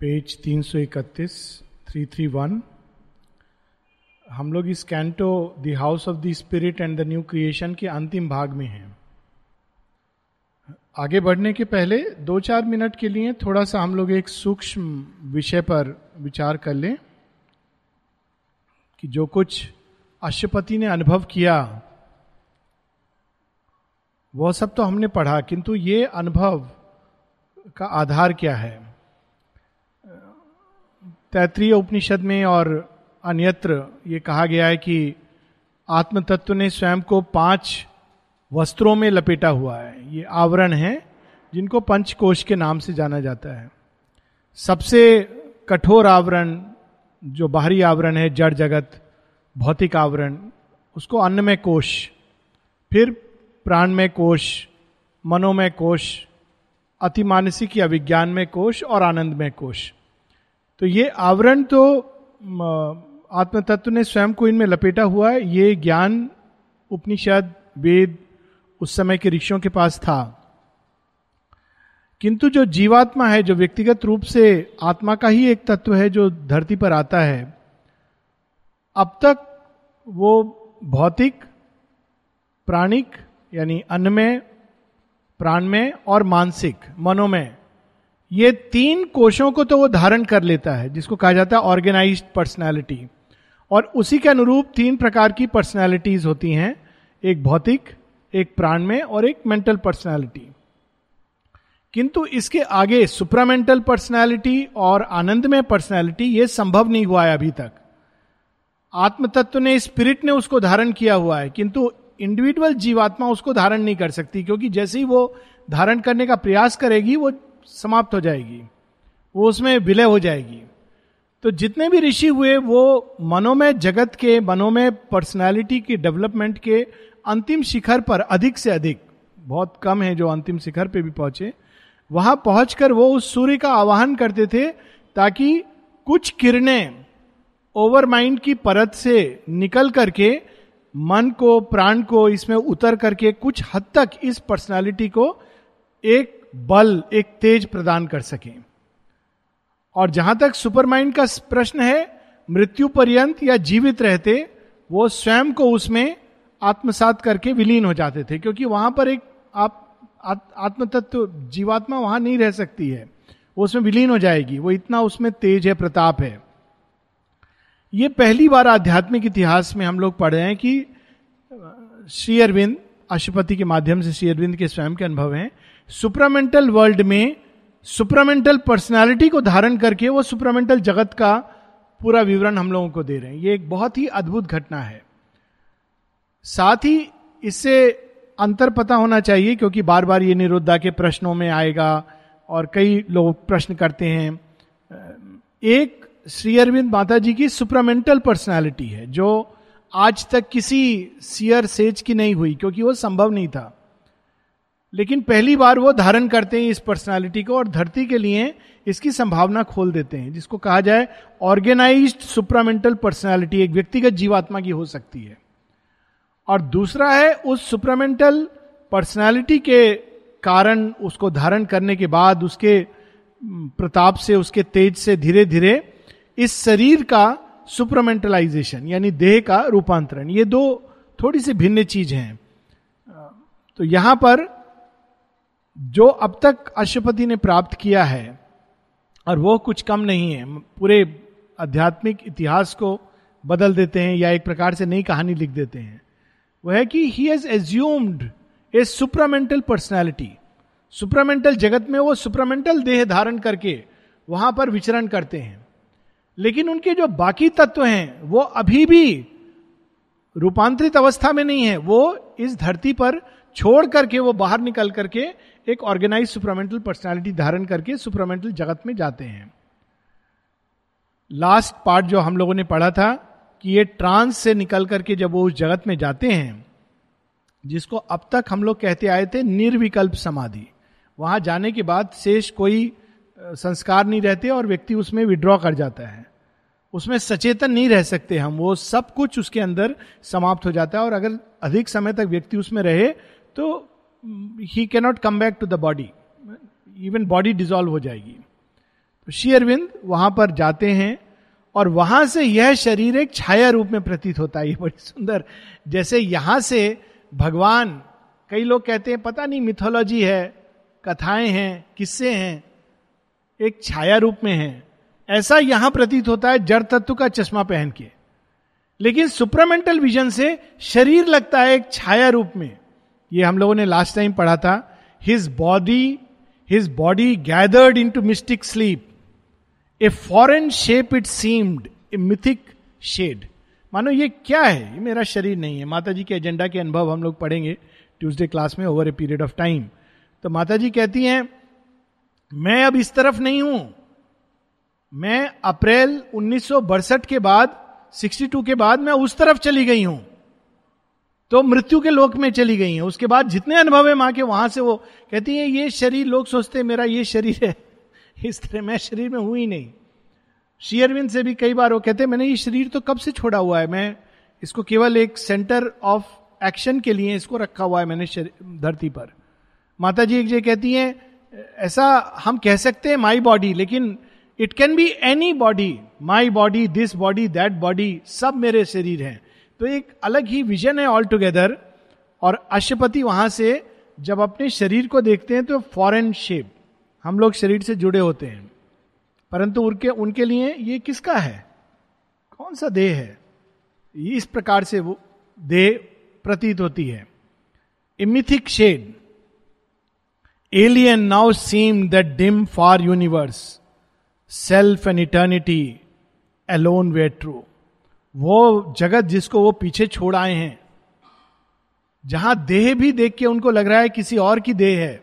Page 331 331 हम लोग इस canto the house of the spirit and the new creation के अंतिम भाग में हैं। आगे बढ़ने के पहले दो चार मिनट के लिए थोड़ा सा हम लोग एक सूक्ष्म विषय पर विचार कर लें कि जो कुछ अशुपति ने अनुभव किया, वह सब तो हमने पढ़ा, किंतु ये अनुभव का आधार क्या है? तैतरीय उपनिषद में और अन्यत्र ये कहा गया है कि आत्म तत्व ने स्वयं को पाँच वस्त्रों में लपेटा हुआ है। ये आवरण है, जिनको पंचकोश के नाम से जाना जाता है। सबसे कठोर आवरण, जो बाहरी आवरण है, जड़ जगत, भौतिक आवरण, उसको अन्नमय कोश, फिर प्राणमय कोश, मनोमय कोश अतिमानसिक या में कोश और आनंदमय कोश। तो ये आवरण तो आत्म तत्व ने स्वयं को इनमें लपेटा हुआ है। ये ज्ञान, उपनिषद, वेद उस समय के ऋषियों के पास था। किंतु जो जीवात्मा है, जो व्यक्तिगत रूप से आत्मा का ही एक तत्व है, जो धरती पर आता है, अब तक वो भौतिक, प्राणिक, यानी अन्न में प्राण में और मानसिक, मनोमय ये तीन कोशों को तो वो धारण कर लेता है, जिसको कहा जाता है ऑर्गेनाइज पर्सनैलिटी। और उसी के अनुरूप तीन प्रकार की पर्सनैलिटीज होती हैं, एक भौतिक, एक प्राण में और एक मेंटल पर्सनैलिटी। किंतु इसके आगे सुप्रामेंटल पर्सनैलिटी और आनंदमय पर्सनैलिटी, ये संभव नहीं हुआ है अभी तक। आत्म तत्व ने, स्पिरिट ने उसको धारण किया हुआ है, किंतु इंडिविजुअल जीवात्मा उसको धारण नहीं कर सकती, क्योंकि जैसे ही वो धारण करने का प्रयास करेगी, वो समाप्त हो जाएगी, वो उसमें विलय हो जाएगी। तो जितने भी ऋषि हुए, वो मनोमय जगत के मनोमय पर्सनालिटी की डेवलपमेंट के अंतिम शिखर पर अधिक से अधिक, बहुत कम है जो अंतिम शिखर पे भी पहुँचे, वहाँ पहुंचकर वो उस सूर्य का आवाहन करते थे ताकि कुछ किरणें ओवर माइंड की परत से निकल करके मन को, प्राण को इसमें उतर करके कुछ हद तक इस पर्सनालिटी को एक बल एक तेज प्रदान कर सके। और जहाँ तक सुपर माइंड का प्रश्न है, मृत्यु पर्यंत या जीवित रहते, वो स्वयं को उसमें आत्मसात करके विलीन हो जाते थे, क्योंकि वहाँ पर एक आप आत्म तत्व जीवात्मा वहाँ नहीं रह सकती है। वो उसमें विलीन हो जाएगी, वो इतना उसमें तेज है, प्रताप है। ये पहली बार आध्यात्मिक इतिहास में हम लोग पढ़ रहे हैं कि श्री अरविंद, अशुपति के माध्यम से श्री अरविंद के स्वयं के अनुभव हैं। सुपरामेंटल वर्ल्ड में सुपरामेंटल पर्सनालिटी को धारण करके वो सुपरामेंटल जगत का पूरा विवरण हम लोगों को दे रहे हैं। ये एक बहुत ही अद्भुत घटना है। साथ ही इससे अंतर पता होना चाहिए क्योंकि बार बार ये निरुद्धा के प्रश्नों में आएगा और कई लोग प्रश्न करते हैं। एक श्री अरविंद माता जी की सुपरामेंटल पर्सनालिटी है, जो आज तक किसी सियर सेज की नहीं हुई, क्योंकि वो संभव नहीं था। लेकिन पहली बार वो धारण करते हैं इस पर्सनालिटी को और धरती के लिए इसकी संभावना खोल देते हैं, जिसको कहा जाए ऑर्गेनाइज्ड सुप्रामेंटल पर्सनालिटी एक व्यक्तिगत जीवात्मा की हो सकती है। और दूसरा है, उस सुप्रामेंटल पर्सनालिटी के कारण उसको धारण करने के बाद उसके प्रताप से, उसके तेज से धीरे धीरे इस शरीर का सुपरमेंटलाइजेशन यानी देह का रूपांतरण, ये दो थोड़ी सी भिन्न चीज़ हैं। तो यहाँ पर जो अब तक अशुपति ने प्राप्त किया है, और वो कुछ कम नहीं है, पूरे आध्यात्मिक इतिहास को बदल देते हैं या एक प्रकार से नई कहानी लिख देते हैं वह है कि he has assumed a supramental personality supramental जगत में वो सुप्रामेंटल देह धारण करके वहाँ पर विचरण करते हैं। लेकिन उनके जो बाकी तत्व हैं, वो अभी भी रूपांतरित अवस्था में नहीं है। वो इस धरती पर छोड़ करके, वो बाहर निकल करके एक ऑर्गेनाइज सुपरामेंटल पर्सनालिटी धारण करके सुपरामेंटल जगत में जाते हैं। लास्ट पार्ट जो हम लोगों ने पढ़ा था कि ये ट्रांस से निकल करके जब वो उस जगत में जाते हैं, जिसको अब तक हम लोग कहते आए थे निर्विकल्प समाधि। वहाँ जाने के बाद शेष कोई संस्कार नहीं रहते और व्यक्ति उसमें विड्रॉ कर जाता है। उसमें सचेतन नहीं रह सकते हम, वो सब कुछ उसके अंदर समाप्त हो जाता है और अगर अधिक समय तक व्यक्ति उसमें रहे तो he cannot come back to the body even body dissolve हो जाएगी. तो शेयरविंद वहाँ पर जाते हैं और वहाँ से यह शरीर एक छाया रूप में प्रतीत होता है। ये बड़ी सुंदर। जैसे यहाँ से भगवान, कई लोग कहते हैं, पता नहीं मिथोलॉजी है, कथाएँ हैं, किस्से हैं, एक छाया रूप में है। ऐसा यहाँ प्रतीत होता है जड़ तत्व का चश्मा पहन के। लेकिन सुपरामेंटल विजन से शरीर लगता है एक छाया रूप में। ये हम लोगों ने लास्ट टाइम पढ़ा था his body his body gathered into mystic sleep a foreign shape it seemed a mythic shade मानो ये क्या है? ये मेरा शरीर नहीं है। माता जी के एजेंडा के अनुभव हम लोग पढ़ेंगे ट्यूसडे क्लास में over a period of time तो माता जी कहती हैं, मैं अब इस तरफ़ नहीं हूँ। मैं अप्रैल उन्नीस के बाद 62 के बाद मैं उस तरफ़ चली गई हूँ। तो मृत्यु के लोक में चली गई हैं। उसके बाद जितने अनुभव है माँ के, वहाँ से वो कहती है, ये शरीर, लोग सोचते मेरा ये शरीर है। इस तरह मैं शरीर में हूँ ही नहीं शेयरविंद से भी कई बार वो कहते मैंने ये शरीर तो कब से छोड़ा हुआ है? मैं इसको केवल एक सेंटर ऑफ़ एक्शन के लिए इसको रखा हुआ है मैंने धरती पर। माता जी एक जगह कहती हैं, ऐसा हम कह सकते हैं माई बॉडी लेकिन it can be any body my body this body that body सब मेरे शरीर हैं। तो एक अलग ही विजन है ऑल टुगेदर और अशुपति वहाँ से जब अपने शरीर को देखते हैं तो फॉरेन शेप हम लोग शरीर से जुड़े होते हैं। परंतु उनके उनके लिए ये किसका है? कौन सा देह है? इस प्रकार से वो देह प्रतीत होती है। A mythic shade alien now seem the dim far universe self and eternity alone were true वो जगत जिसको वो पीछे छोड़ आए हैं, जहाँ देह भी देख के उनको लग रहा है किसी और की देह है,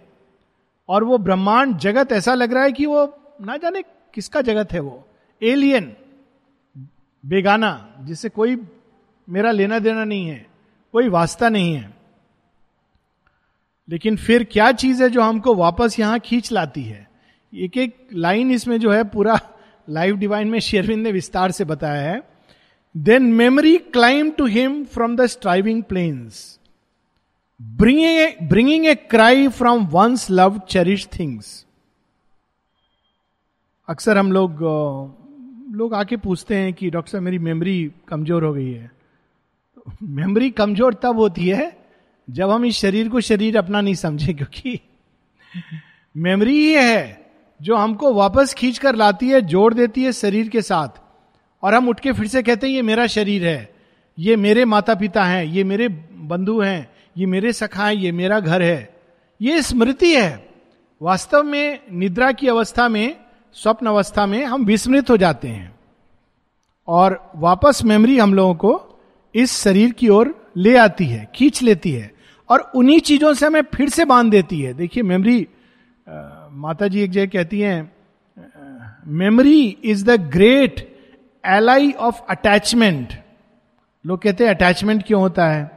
और वो ब्रह्मांड जगत ऐसा लग रहा है कि वो ना जाने किसका जगत है वो, एलियन, बेगाना, जिससे कोई मेरा लेना देना नहीं है, कोई वास्ता नहीं है। लेकिन फिर क्या चीज़ है जो हमको वापस यहाँ खींच लाती है? एक एक लाइन इसमें जो है पूरा लाइव डिवाइन में शेरविंद ने विस्तार से बताया है। Then memory climb to him from the striving planes bringing bringing a cry from once love cherish things अक्सर हम लोग लोग आके पूछते हैं कि, डॉक्टर साहब, मेरी मेमोरी कमज़ोर हो गई है। मेमोरी कमज़ोर तब होती है जब हम इस शरीर को शरीर अपना नहीं समझे, क्योंकि मेमोरी ही है जो हमको वापस खींच कर लाती है, जोड़ देती है शरीर के साथ। और हम उठ के फिर से कहते हैं, ये मेरा शरीर है, ये मेरे माता पिता हैं, ये मेरे बंधु हैं, ये मेरे सखा हैं, ये मेरा घर है। ये स्मृति है। वास्तव में निद्रा की अवस्था में, स्वप्न अवस्था में हम विस्मृत हो जाते हैं। और वापस मेमोरी हम लोगों को इस शरीर की ओर ले आती है, खींच लेती है। और उन्हीं चीज़ों से हमें फिर से बाँध देती है। देखिए, मेमोरी माता जी एक जगह कहती हैं memory is the great ally of attachment लोग कहते हैं अटैचमेंट क्यों होता है?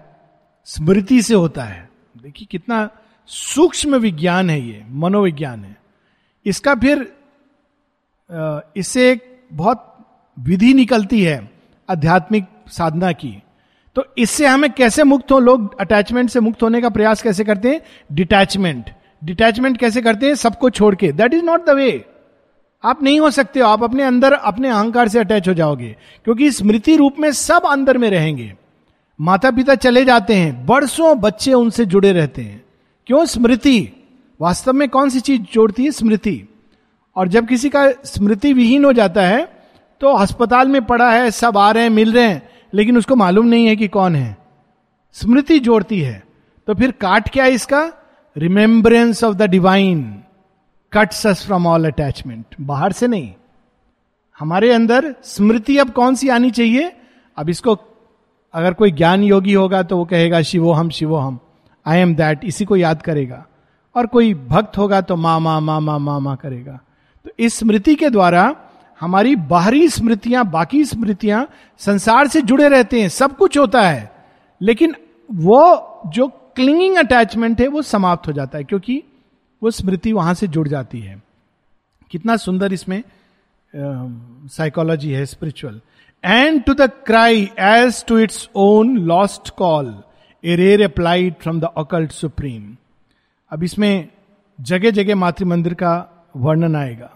स्मृति से होता है। देखिए कितना सूक्ष्म विज्ञान है ये, मनोविज्ञान है। इसका फिर इससे एक बहुत विधि निकलती है आध्यात्मिक साधना की। तो इससे हमें कैसे मुक्त हो, लोग अटैचमेंट से मुक्त होने का प्रयास कैसे करते हैं? डिटैचमेंट डिटैचमेंट कैसे करते हैं? सबको छोड़ के। That is not the way आप नहीं हो सकते हो, आप अपने अंदर, अपने अहंकार से अटैच हो जाओगे, क्योंकि स्मृति रूप में सब अंदर में रहेंगे। माता पिता चले जाते हैं, बरसों बच्चे उनसे जुड़े रहते हैं। क्यों? स्मृति, वास्तव में कौन सी चीज़ जोड़ती है? स्मृति। और जब किसी का स्मृति विहीन हो जाता है तो अस्पताल में पड़ा है, सब आ रहे हैं, मिल रहे हैं, लेकिन उसको मालूम नहीं है कि कौन है। स्मृति जोड़ती है। तो फिर काट क्या है इसका? Remembrance of the divine cuts us from all attachment बाहर से नहीं। हमारे अंदर स्मृति अब कौन सी आनी चाहिए? अब इसको अगर कोई ज्ञान योगी होगा तो वो कहेगा, शिवो हम शिवो हम। आई एम दैट इसी को याद करेगा। और कोई भक्त होगा तो मा मा मा मा मा मा करेगा। तो इस स्मृति के द्वारा हमारी बाहरी स्मृतियाँ, बाकी स्मृतियाँ संसार से जुड़े रहते हैं। सब कुछ होता है। लेकिन वो जो क्लिंगिंग अटैचमेंट है, वो समाप्त हो जाता है। क्योंकि वो स्मृति वहाँ से जुड़ जाती है। कितना सुंदर इसमें साइकोलॉजी है spiritual and to the cry as to its own lost call a ray replied from the occult supreme अब इसमें जगह जगह मातृ मंदिर का वर्णन आएगा।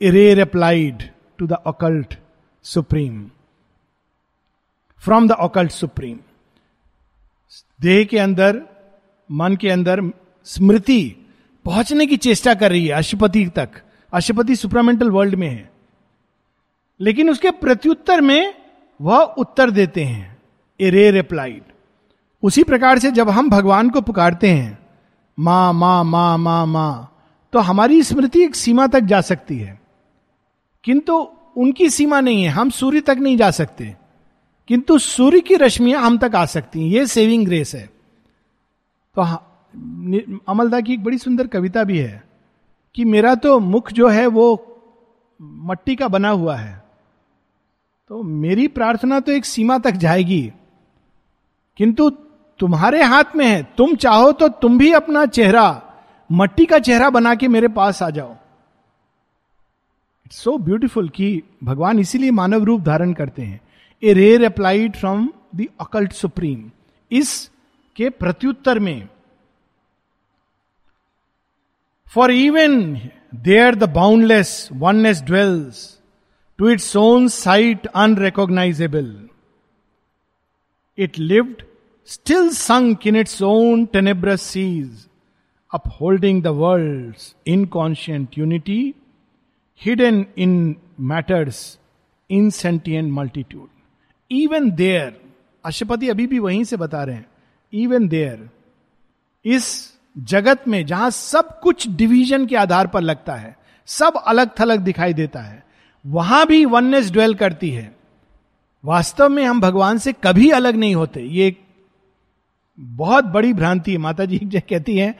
A ray replied to the occult supreme from the occult supreme देह के अंदर, मन के अंदर स्मृति पहुँचने की चेष्टा कर रही है अशुपति तक। अशुपति सुप्रामेंटल वर्ल्ड में है। लेकिन उसके प्रत्युत्तर में वह उत्तर देते हैं। ए रे रिप्लाइड उसी प्रकार से जब हम भगवान को पुकारते हैं माँ माँ माँ माँ माँ तो हमारी स्मृति एक सीमा तक जा सकती है। किंतु उनकी सीमा नहीं है। हम सूर्य तक नहीं जा सकते। किंतु सूर्य की रश्मियाँ हम तक आ सकती हैं। ये सेविंग ग्रेस है। तो हाँ, अमलदा की एक बड़ी सुंदर कविता भी है कि मेरा तो मुख जो है वो मट्टी का बना हुआ है। तो मेरी प्रार्थना तो एक सीमा तक जाएगी। किंतु तुम्हारे हाथ में है। तुम चाहो तो तुम भी अपना चेहरा, मट्टी का चेहरा बना के मेरे पास आ जाओ। इट्स सो ब्यूटिफुल कि भगवान इसीलिए मानव रूप धारण करते हैं। A ray replied from the occult supreme इस के प्रत्युत्तर में for even there the boundless oneness dwells to its own sight unrecognisable it lived still sunk in its own tenebrous seas the world inconscient unity hidden in matter's insentient multitude even there Ashwapati अभी भी वहीं से बता रहे हैं even there इस जगत में जहाँ सब कुछ डिवीज़न के आधार पर लगता है, सब अलग थलग दिखाई देता है, वहाँ भी वननेस ड्वेल करती है। वास्तव में हम भगवान से कभी अलग नहीं होते। ये एक बहुत बड़ी भ्रांति है। माता जी कहती है,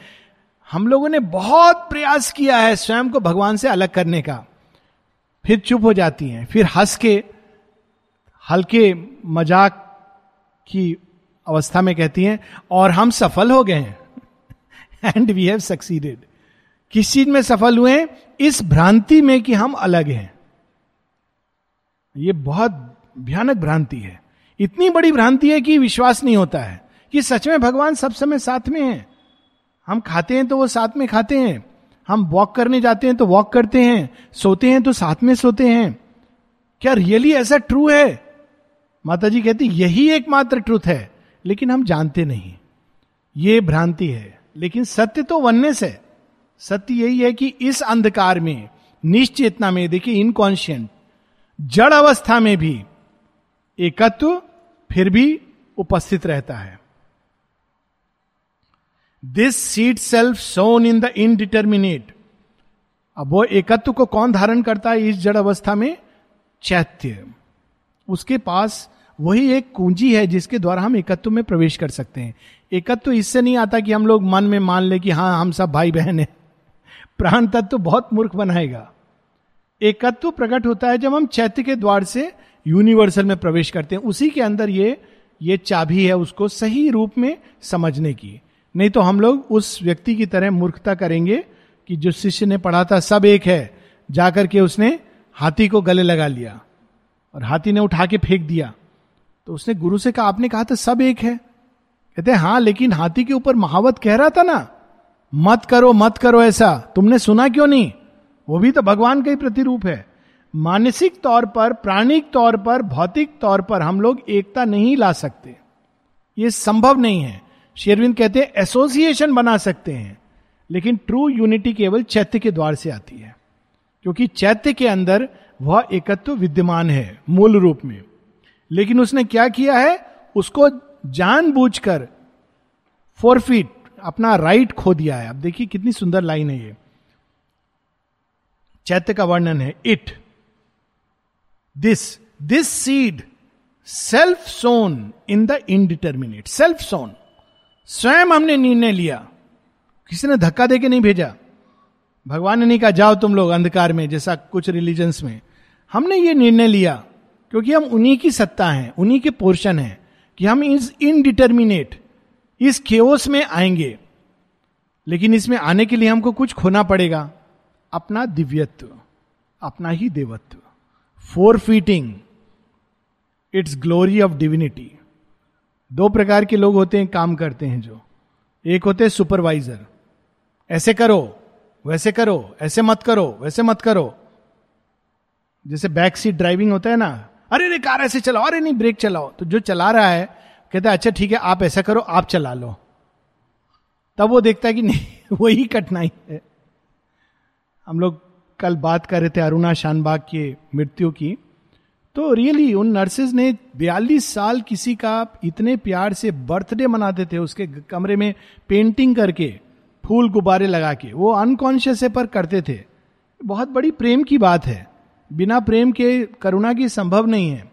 हम लोगों ने बहुत प्रयास किया है स्वयं को भगवान से अलग करने का। फिर चुप हो जाती हैं, फिर हंस के हल्के मज़ाक की अवस्था में कहती हैं, और हम सफल हो गए हैं। एंड वी हैव सक्सीडेड किस चीज़ में सफल हुए इस भ्रांति में कि हम अलग हैं। ये बहुत भयानक भ्रांति है। इतनी बड़ी भ्रांति है कि विश्वास नहीं होता है कि सच में भगवान सब समय साथ में है। हम खाते हैं तो वो साथ में खाते हैं। हम वॉक करने जाते हैं तो वॉक करते हैं। सोते हैं तो साथ में सोते हैं। क्या रियली ऐसा ट्रू है? माता जी कहती, यही एकमात्र ट्रूथ है। लेकिन हम जानते नहीं। ये भ्रांति है। लेकिन सत्य तो वननेस है। सत्य यही है कि इस अंधकार में, निश्चेतना में, देखिए इनकॉन्शियंट जड़ अवस्था में भी एकत्व फिर भी उपस्थित रहता है। This seed self sown in the indeterminate अब वो एकत्व को कौन धारण करता है इस जड़ अवस्था में? चैत्य। उसके पास वही एक कुंजी है जिसके द्वारा हम एकत्व में प्रवेश कर सकते हैं। एकत्व इससे नहीं आता कि हम लोग मन में मान ले कि हाँ हम सब भाई बहन हैं। प्राण तत्व बहुत मूर्ख बनाएगा। एकत्व प्रकट होता है जब हम चैत्य के द्वार से यूनिवर्सल में प्रवेश करते हैं। उसी के अंदर ये ये चाबी है उसको सही रूप में समझने की। नहीं तो हम लोग उस व्यक्ति की तरह मूर्खता करेंगे कि जो शिष्य ने पढ़ा था, सब एक है। जाकर के उसने हाथी को गले लगा लिया और हाथी ने उठा के फेंक दिया। तो उसने गुरु से कहा, आपने कहा था सब एक है। कहते हाँ लेकिन हाथी के ऊपर महावत कह रहा था ना, मत करो मत करो ऐसा। तुमने सुना क्यों नहीं? वो भी तो भगवान का ही प्रतिरूप है। मानसिक तौर पर, प्राणिक तौर पर, भौतिक तौर पर हम लोग एकता नहीं ला सकते। ये संभव नहीं है। शेरविंद कहते हैं एसोसिएशन बना सकते हैं। लेकिन ट्रू यूनिटी केवल चैत्य के द्वार से आती है। क्योंकि चैत्य के अंदर वह एकत्व विद्यमान है, मूल रूप में। लेकिन उसने क्या किया है? उसको जानबूझकर फोरफिट अपना राइट खो दिया है। अब देखिए कितनी सुंदर लाइन है ये। चैत्य का वर्णन है it this this seed self sown in the indeterminate self sown स्वयं हमने निर्णय लिया। किसी ने धक्का दे के नहीं भेजा। भगवान ने नहीं कहा, जाओ तुम लोग अंधकार में, जैसा कुछ रिलीजन्स में। हमने ये निर्णय लिया। क्योंकि हम उन्हीं की सत्ता हैं, उन्हीं के पोर्शन हैं कि हम इस इनडिटर्मिनेट इस खेओस में आएँगे। लेकिन इसमें आने के लिए हमको कुछ खोना पड़ेगा। अपना दिव्यत्व, अपना ही देवत्व। Forfeiting its glory of divinity दो प्रकार के लोग होते हैं, काम करते हैं जो। एक होते हैं सुपरवाइजर ऐसे करो, वैसे करो, ऐसे मत करो, वैसे मत करो। जैसे बैक सीट ड्राइविंग होता है ना अरे रे, कार ऐसे चलाओ। अरे नहीं ब्रेक चलाओ। तो जो चला रहा है, कहता है अच्छा ठीक है, आप ऐसा करो, आप चला लो। तब वो देखता है कि नहीं, वही कठिनाई है। हम लोग कल बात कर रहे थे अरुणा शानबाग की मृत्यु की। तो रियली उन नर्सेज ने बयालीस साल किसी का इतने प्यार से बर्थडे मनाते थे, उसके कमरे में पेंटिंग करके, फूल गुब्बारे लगा के, वो अनकॉन्शियस है पर करते थे। बहुत बड़ी प्रेम की बात है। बिना प्रेम के करुणा की संभव नहीं है।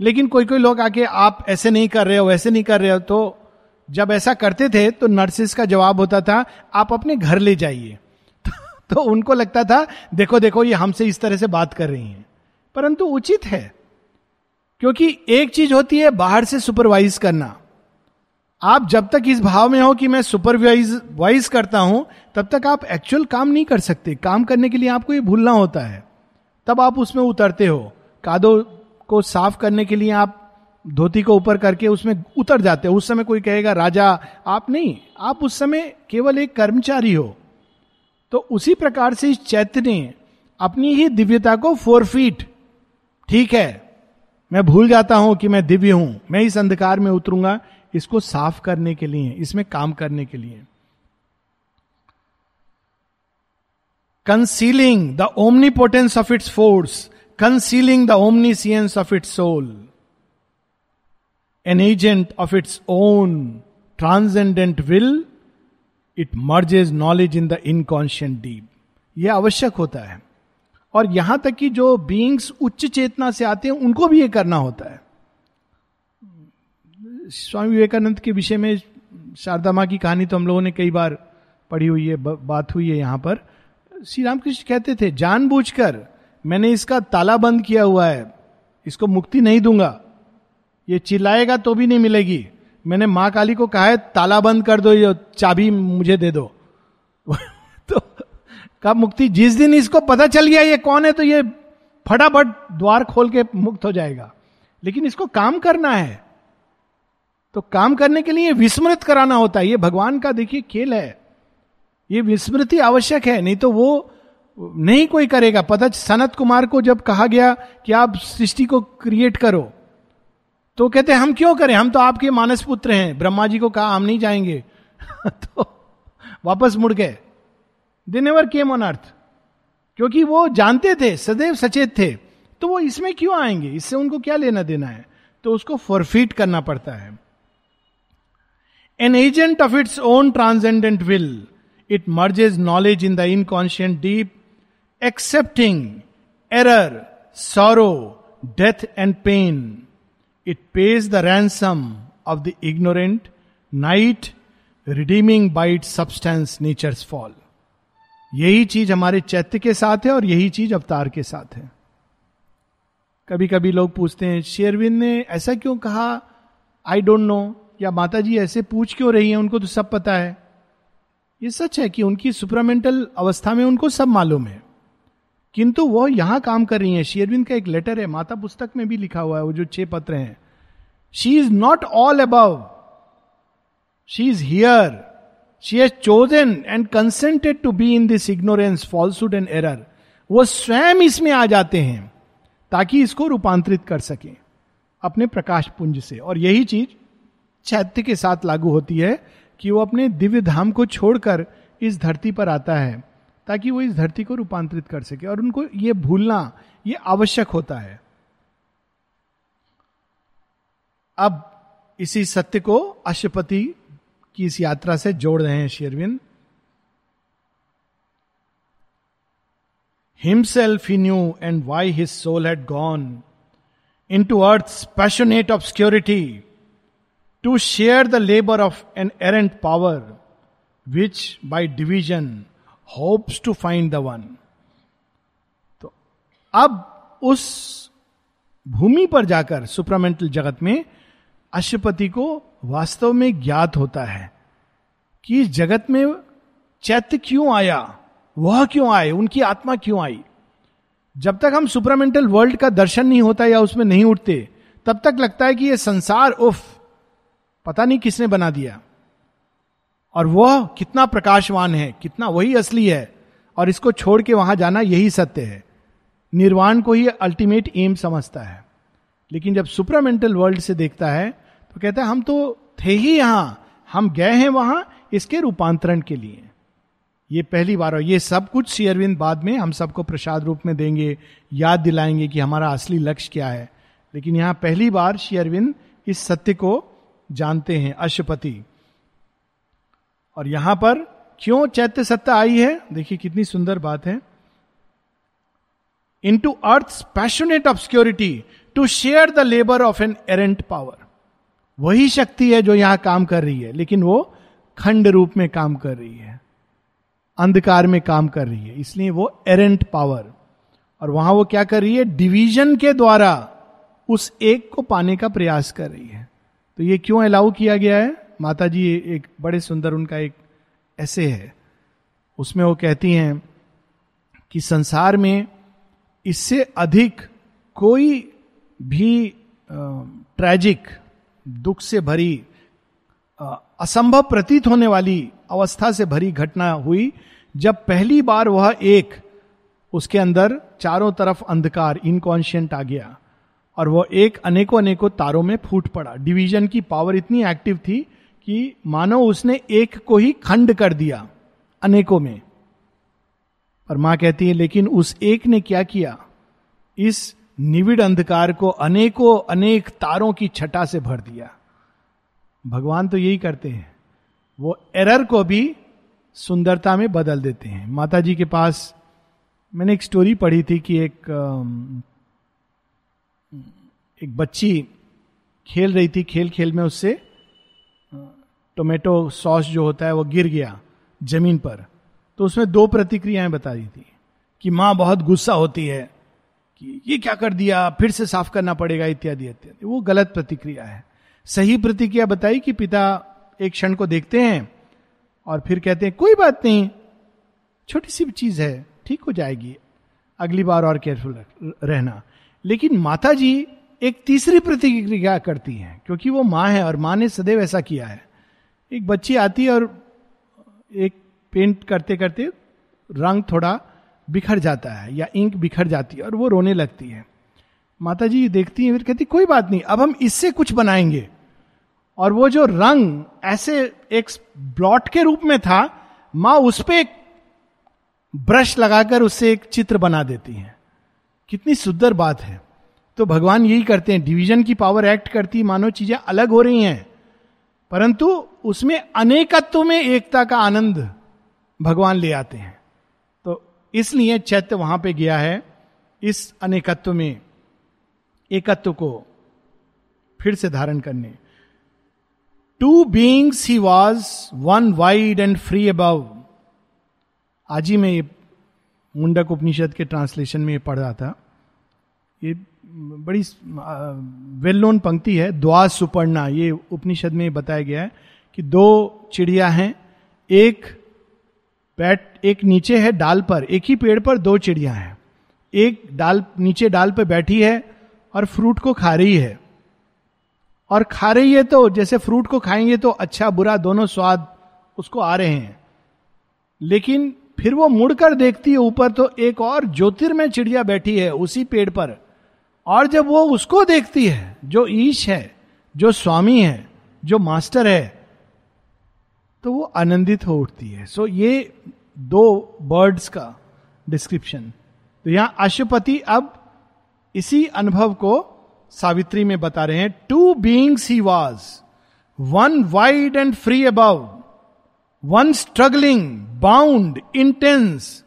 लेकिन कोई कोई लोग आके, आप ऐसे नहीं कर रहे हो, वैसे नहीं कर रहे हो। तो जब ऐसा करते थे तो नर्सिस का जवाब होता था, आप अपने घर ले जाइए। तो उनको लगता था, देखो देखो, ये हमसे इस तरह से बात कर रही हैं। परंतु उचित है, क्योंकि एक चीज़ होती है बाहर से सुपरवाइज करना। आप जब तक इस भाव में हो कि मैं सुपरवाइज वाइज करता हूँ, तब तक आप एक्चुअल काम नहीं कर सकते। काम करने के लिए आपको ये भूलना होता है। तब आप उसमें उतरते हो। कादो को साफ़ करने के लिए आप धोती को ऊपर करके उसमें उतर जाते हो। उस समय कोई कहेगा, राजा, आप नहीं, आप उस समय केवल एक कर्मचारी हो। तो उसी प्रकार से इस चैत्य ने अपनी ही दिव्यता को फोर फीट ठीक है, मैं भूल जाता हूँ कि मैं दिव्य हूँ, मैं इस अंधकार में उतरूँगा इसको साफ़ करने के लिए, इसमें काम करने के लिए। Concealing the omnipotence of its force concealing the omniscience of its soul an agent of its own transcendent will it merges knowledge in the inconscient deep यह आवश्यक होता है। और यहाँ तक कि जो बींग्स उच्च चेतना से आते हैं, उनको भी ये करना होता है। स्वामी विवेकानंद के विषय में शारदा माँ की कहानी तो हम लोगों ने कई बार पढ़ी हुई है बात हुई है यहाँ पर। श्री रामकृष्ण कहते थे, जानबूझकर मैंने इसका ताला बंद किया हुआ है, इसको मुक्ति नहीं दूँगा। ये चिल्लाएगा तो भी नहीं मिलेगी। मैंने माँ काली को कहा है, ताला बंद कर दो, ये चाबी मुझे दे दो। तो कब मुक्ति, जिस दिन इसको पता चल गया, ये कौन है तो ये फटाफट द्वार खोल के मुक्त हो जाएगा। लेकिन इसको काम करना है। तो काम करने के लिए विस्मृत कराना होता है। ये भगवान का देखिए खेल है। ये विस्मृति आवश्यक है, नहीं तो वो नहीं कोई करेगा। पता सनत कुमार को जब कहा गया कि आप सृष्टि को क्रिएट करो तो कहते हम क्यों करें? हम तो आपके मानस पुत्र हैं। ब्रह्मा जी को कहा, हम नहीं जाएँगे। तो वापस मुड़ गए। They never came on earth क्योंकि वो जानते थे, सदैव सचेत थे। तो वो इसमें क्यों आएँगे? इससे उनको क्या लेना देना है? तो उसको फॉरफिट करना पड़ता है। An agent of its own transcendent will it merges knowledge in the inconscient deep accepting error sorrow death and pain it pays the ransom of the ignorant night redeeming by its substance nature's fall यही चीज़ हमारे चैत्य के साथ है और यही चीज़ अवतार के साथ है। कभी कभी लोग पूछते हैं शेरविंद ने ऐसा क्यों कहा? आई डोंट नो या माता जी ऐसे पूछ क्यों रही है? उनको तो सब पता है। ये सच है कि उनकी सुपरामेंटल अवस्था में उनको सब मालूम है। किंतु वो यहाँ काम कर रही है। शेरविंद का एक लेटर है, माता पुस्तक में भी लिखा हुआ है, वो जो छह पत्र हैं। She is not all above she is here she has chosen and consented to be in this ignorance falsehood and error वो स्वयं इसमें आ जाते हैं, ताकि इसको रूपांतरित कर सके, अपने प्रकाश पुंज से। और यही चीज़ चैत्य के साथ लागू होती है कि वो अपने दिव्य धाम को छोड़कर इस धरती पर आता है, ताकि वो इस धरती को रूपांतरित कर सके और उनको ये भूलना, ये आवश्यक होता है। अब इसी सत्य को अशुपति की इस यात्रा से जोड़ रहे हैं Sherwin himself he knew and why his soul had gone into earth passionate of security to share the labour of an errant power which by division hopes to find the one तो अब उस भूमि पर जाकर supramental जगत में अशुपति को वास्तव में ज्ञात होता है कि इस जगत में चैत्य क्यों आया, वह क्यों आए, उनकी आत्मा क्यों आई। जब तक हम सुपरामेंटल वर्ल्ड का दर्शन नहीं होता या उसमें नहीं उठते, तब तक लगता है कि यह संसार उफ पता नहीं किसने बना दिया। और वह कितना प्रकाशवान है, कितना वही असली है, और इसको छोड़ के वहाँ जाना यही सत्य है। निर्वाण को ही अल्टीमेट एम समझता है। लेकिन जब सुपरामेंटल वर्ल्ड से देखता है तो कहता है, हम तो थे ही यहाँ, हम गए हैं वहाँ इसके रूपांतरण के लिए। ये पहली बार, और ये सब कुछ शेयरविंद बाद में हम सबको प्रसाद रूप में देंगे, याद दिलाएँगे कि हमारा असली लक्ष्य क्या है। लेकिन यहाँ पहली बार शेयरविंद इस सत्य को जानते हैं, अशुपति। और यहाँ पर क्यों चैत्य सत्ता आई है? देखिए कितनी सुंदर बात है। Into earth passionate obscurity to share the labour of an errant power वही शक्ति है जो यहाँ काम कर रही है, लेकिन वो खंड रूप में काम कर रही है। अंधकार में काम कर रही है, इसलिए वो एरेंट पावर और वहाँ वो क्या कर रही है? डिवीज़न के द्वारा उस एक को पाने का प्रयास कर रही है। तो ये क्यों अलाउ किया गया है? माता जी एक बड़े सुंदर उनका एक ऐसे है। उसमें वो कहती हैं कि संसार में इससे अधिक कोई भी ट्रेजिक दुख से भरी असंभव प्रतीत होने वाली अवस्था से भरी घटना हुई, जब पहली बार वह एक, उसके अंदर चारों तरफ़ अंधकार इनकॉन्शियंट आ गया। और वह एक अनेकों अनेकों तारों में फूट पड़ा। डिवीज़न की पावर इतनी एक्टिव थी कि मानो उसने एक को ही खंड कर दिया अनेकों में। और माँ कहती है, लेकिन उस एक ने क्या किया? इस निविड़ अंधकार को अनेकों अनेक तारों की छटा से भर दिया। भगवान तो यही करते हैं। वो एरर को भी सुंदरता में बदल देते हैं। माता जी के पास मैंने एक स्टोरी पढ़ी थी कि एक एक बच्ची खेल रही थी, खेल खेल में उससे टोमेटो सॉस जो होता है वो गिर गया ज़मीन पर। तो उसमें दो प्रतिक्रियाएँ बता दी थी कि माँ बहुत गुस्सा होती है कि ये क्या कर दिया, फिर से साफ़ करना पड़ेगा, इत्यादि इत्यादि। वो गलत प्रतिक्रिया है। सही प्रतिक्रिया बताई कि पिता एक क्षण को देखते हैं और फिर कहते हैं, कोई बात नहीं, छोटी सी चीज़ है, ठीक हो जाएगी, अगली बार और केयरफुल रहना। लेकिन माता जी एक तीसरी प्रतिक्रिया करती हैं, क्योंकि वो माँ है और माँ ने सदैव ऐसा किया है। एक बच्ची आती है और एक पेंट करते करते रंग थोड़ा बिखर जाता है या इंक बिखर जाती है और वो रोने लगती है। माता जी देखती हैं, फिर कहती, कोई बात नहीं, अब हम इससे कुछ बनाएँगे। और वो जो रंग ऐसे एक ब्लॉट के रूप में था, माँ उस पर एक ब्रश लगाकर उससे एक चित्र बना देती हैं। कितनी सुंदर बात है। तो भगवान यही करते हैं। डिवीज़न की पावर एक्ट करती, मानो चीज़ें अलग हो रही हैं। परंतु उसमें अनेकत्व में एकता का आनंद भगवान ले आते हैं। तो इसलिए चैत्य वहाँ पे गया है, इस अनेकत्व में एकत्व को फिर से धारण करने। Two beings he was one wide and free above आज ही मैं ये मुंडक उपनिषद के ट्रांसलेशन में ये पढ़ रहा था। ये बड़ी वेल नोन पंक्ति है द्वा सुपर्णा, ये उपनिषद में बताया गया है कि दो चिड़िया हैं, एक बैठ एक नीचे है डाल पर, एक ही पेड़ पर दो चिड़िया हैं। एक डाल, नीचे डाल पर बैठी है और फ्रूट को खा रही है। और खा रही है तो जैसे फ्रूट को खाएँगे तो अच्छा बुरा दोनों स्वाद उसको आ रहे हैं। लेकिन फिर वो मुड़कर देखती है ऊपर तो एक और ज्योतिर्मय चिड़िया बैठी है उसी पेड़ पर। और जब वो उसको देखती है, जो ईश है, जो स्वामी है, जो मास्टर है तो वो आनंदित हो उठती है। सो ये दो बर्ड्स का डिस्क्रिप्शन तो यहाँ अशुपति अब इसी अनुभव को सावित्री में बता रहे हैं। Two beings he was one wide and free above one struggling bound intense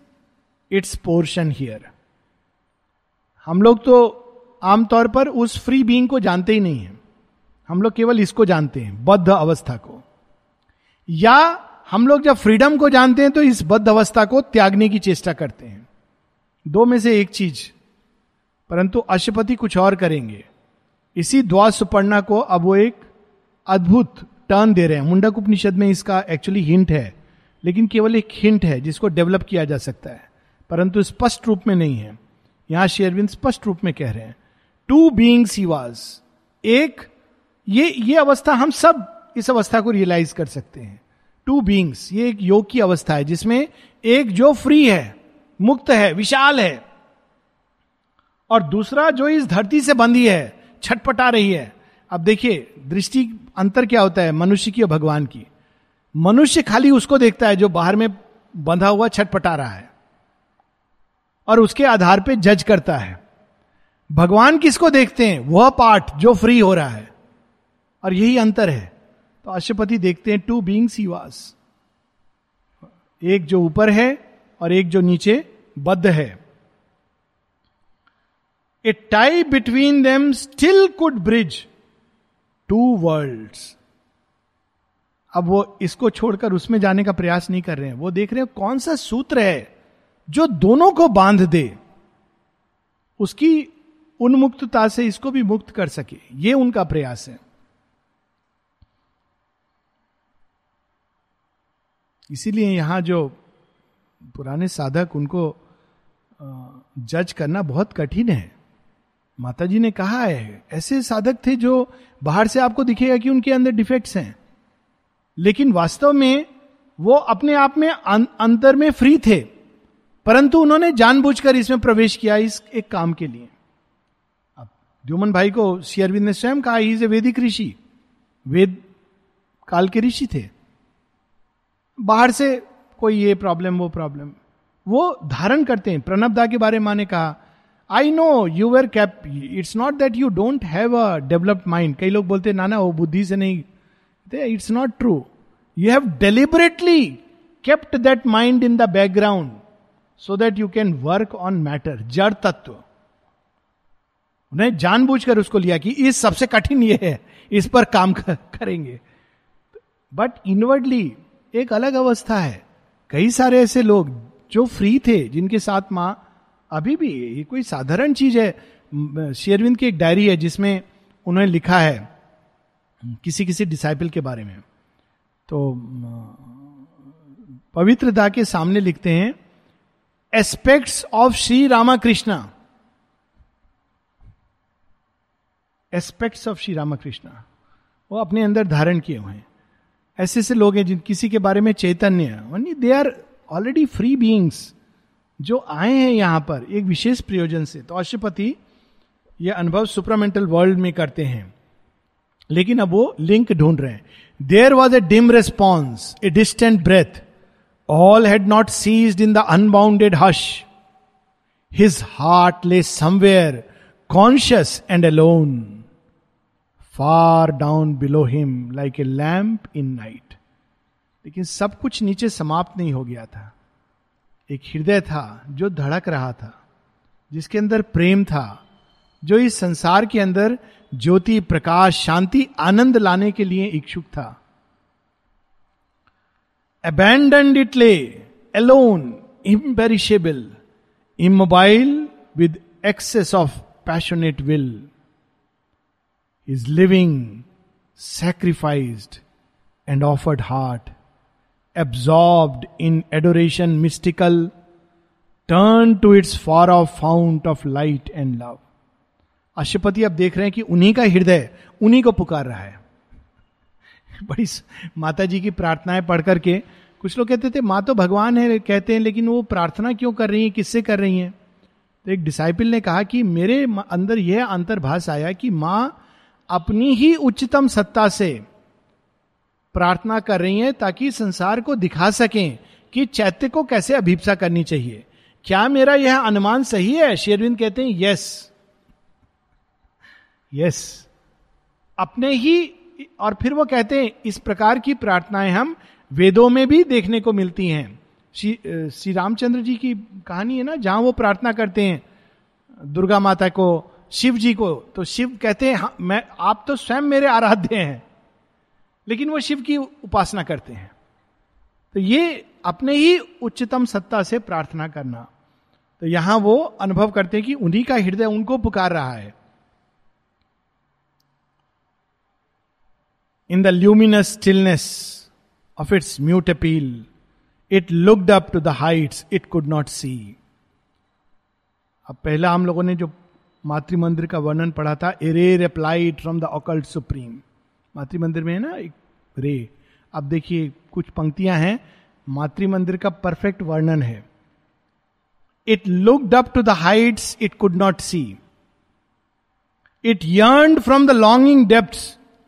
its portion here हम लोग तो आमतौर पर उस फ्री बींग को जानते ही नहीं है। हम लोग केवल इसको जानते हैं, बद्ध अवस्था को। या हम लोग जब फ्रीडम को जानते हैं तो इस बद्ध अवस्था को त्यागने की चेष्टा करते हैं। दो में से एक चीज़, परंतु अशुपति कुछ और करेंगे। इसी द्वा सुपर्णा को अब वो एक अद्भुत टर्न दे रहे हैं। मुंडक उपनिषद में इसका एक्चुअली हिंट है, लेकिन केवल एक हिंट है, जिसको डेवलप किया जा सकता है। परंतु स्पष्ट रूप में नहीं है। यहाँ शेयरविंद स्पष्ट रूप में कह रहे हैं टू बींग्स ही वाज एक, ये ये अवस्था हम सब इस अवस्था को रियलाइज़ कर सकते हैं। टू बींग्स ये एक योग की अवस्था है, जिसमें एक जो फ्री है, मुक्त है, विशाल है। और दूसरा जो इस धरती से बंधी है, छटपटा रही है। अब देखिए, दृष्टि, अंतर क्या होता है, मनुष्य की और भगवान की। मनुष्य खाली उसको देखता है, जो बाहर में बंधा हुआ छटपटा रहा है। और उसके आधार पे जज करता है। भगवान किसको देखते हैं? वह पार्ट जो फ्री हो रहा है। और यही अंतर है। तो अशुपति देखते हैं टू बींग सी वास एक जो ऊपर है और एक जो नीचे बद्ध है। A tie between them still could bridge two world अब वो इसको छोड़कर उसमें जाने का प्रयास नहीं कर रहे हैं। वो देख रहे हैं, कौन सा सूत्र है जो दोनों को बाँध दे? उसकी उन्मुक्तता से इसको भी मुक्त कर सके। ये उनका प्रयास है। इसीलिए यहाँ जो पुराने साधक उनको जज करना बहुत कठिन है। माता जी ने कहा है ऐसे साधक थे जो बाहर से आपको दिखेगा कि उनके अंदर डिफेक्ट्स हैं। लेकिन वास्तव में वो अपने आप में अं-, अंतर में फ्री थे। परंतु उन्होंने जानबूझकर इसमें प्रवेश किया इस एक काम के लिए। द्युमन भाई को शेयरविंद ने स्वयं कहा इज़ ए वेदिक ऋषि वेद काल के ऋषि थे। बाहर से कोई ये प्रॉब्लम वो प्रॉब्लम वो धारण करते हैं। प्रणबदा के बारे में माने कहा I know you were cap it's not that you don't have a developed mind कई लोग बोलते ना ना वो बुद्धि से नहीं it's not true you have deliberately kept that mind in the background so that you can work on matter जड़ तत्व। उन्हें जानबूझकर उसको लिया कि इस सबसे कठिन ये है, इस पर काम करेंगे। बट इनवर्डली एक अलग अवस्था है। कई सारे ऐसे लोग जो फ्री थे, जिनके साथ माँ, अभी भी ये कोई साधारण चीज़ है। शेरविंद की एक डायरी है, जिसमें उन्होंने लिखा है किसी किसी डिसाइपल के बारे में। तो पवित्रता के सामने लिखते हैं aspects of Shri Ramakrishna aspects of Shri Ramakrishna वो अपने अंदर धारण किए हुए हैं। ऐसे ऐसे लोग हैं जिन, किसी के बारे में चैतन्य they are already free beings जो आए हैं यहाँ पर, एक विशेष प्रयोजन से। तो अशुपति ये अनुभव सुपरामेंटल वर्ल्ड में करते हैं। लेकिन अब वो लिंक ढूंढ रहे हैं। There was a dim response a distant breath all had not ceased in the unbounded hush his heart lay somewhere conscious and alone far down below him like a lamp in night लेकिन सब कुछ नीचे समाप्त नहीं हो गया था। एक हृदय था जो धड़क रहा था, जिसके अंदर प्रेम था, जो इस संसार के अंदर ज्योति, प्रकाश, शांति, आनंद लाने के लिए इच्छुक था। Abandoned it lay alone imperishable immobile with access of passionate will is living sacrificed and offered heart absorbed in adoration mystical, turn to its far off fount of light and love. अशुपति अब देख रहे हैं कि उन्हीं का हृदय उन्हीं को पुकार रहा है बड़ी माता जी की प्रार्थनाएँ पढ़ करके कुछ लोग कहते थे माँ तो भगवान है कहते हैं लेकिन वो प्रार्थना क्यों कर रही है किससे कर रही हैं तो एक डिसाइपल ने कहा कि मेरे अंदर यह अंतर्भाष आया कि माँ अपनी ही उच्चतम सत्ता से प्रार्थना कर रही हैं ताकि संसार को दिखा सकें कि चैत्य को कैसे अभिप्सा करनी चाहिए। क्या मेरा यह अनुमान सही है? शेरविंद कहते हैं, यस। यस। अपने ही और फिर वो कहते हैं, इस प्रकार की प्रार्थनाएँ हम वेदों में भी देखने को मिलती हैं। श्री रामचंद्र जी की कहानी है ना, जहाँ वो प्रार्थना करते हैं दुर्गा माता को शिव जी को तो शिव कहते हैं हाँ, मैं आप तो स्वयं मेरे आराध्य हैं। लेकिन वो शिव की उपासना करते हैं। तो ये अपने ही उच्चतम सत्ता से प्रार्थना करना। तो यहाँ वो अनुभव करते हैं कि उन्हीं का हृदय उनको पुकार रहा है। In the luminous stillness of its mute appeal it looked up to the heights it could not see अब पहला हम लोगों ने जो मातृ मंदिर का वर्णन पढ़ा था a ray replied from the occult supreme. मातृ मंदिर में है ना, एक रे। अब देखिए, कुछ पंक्तियाँ हैं मातृ मंदिर का परफेक्ट वर्णन है। It looked up to the heights it could not see it yearn from the longing depth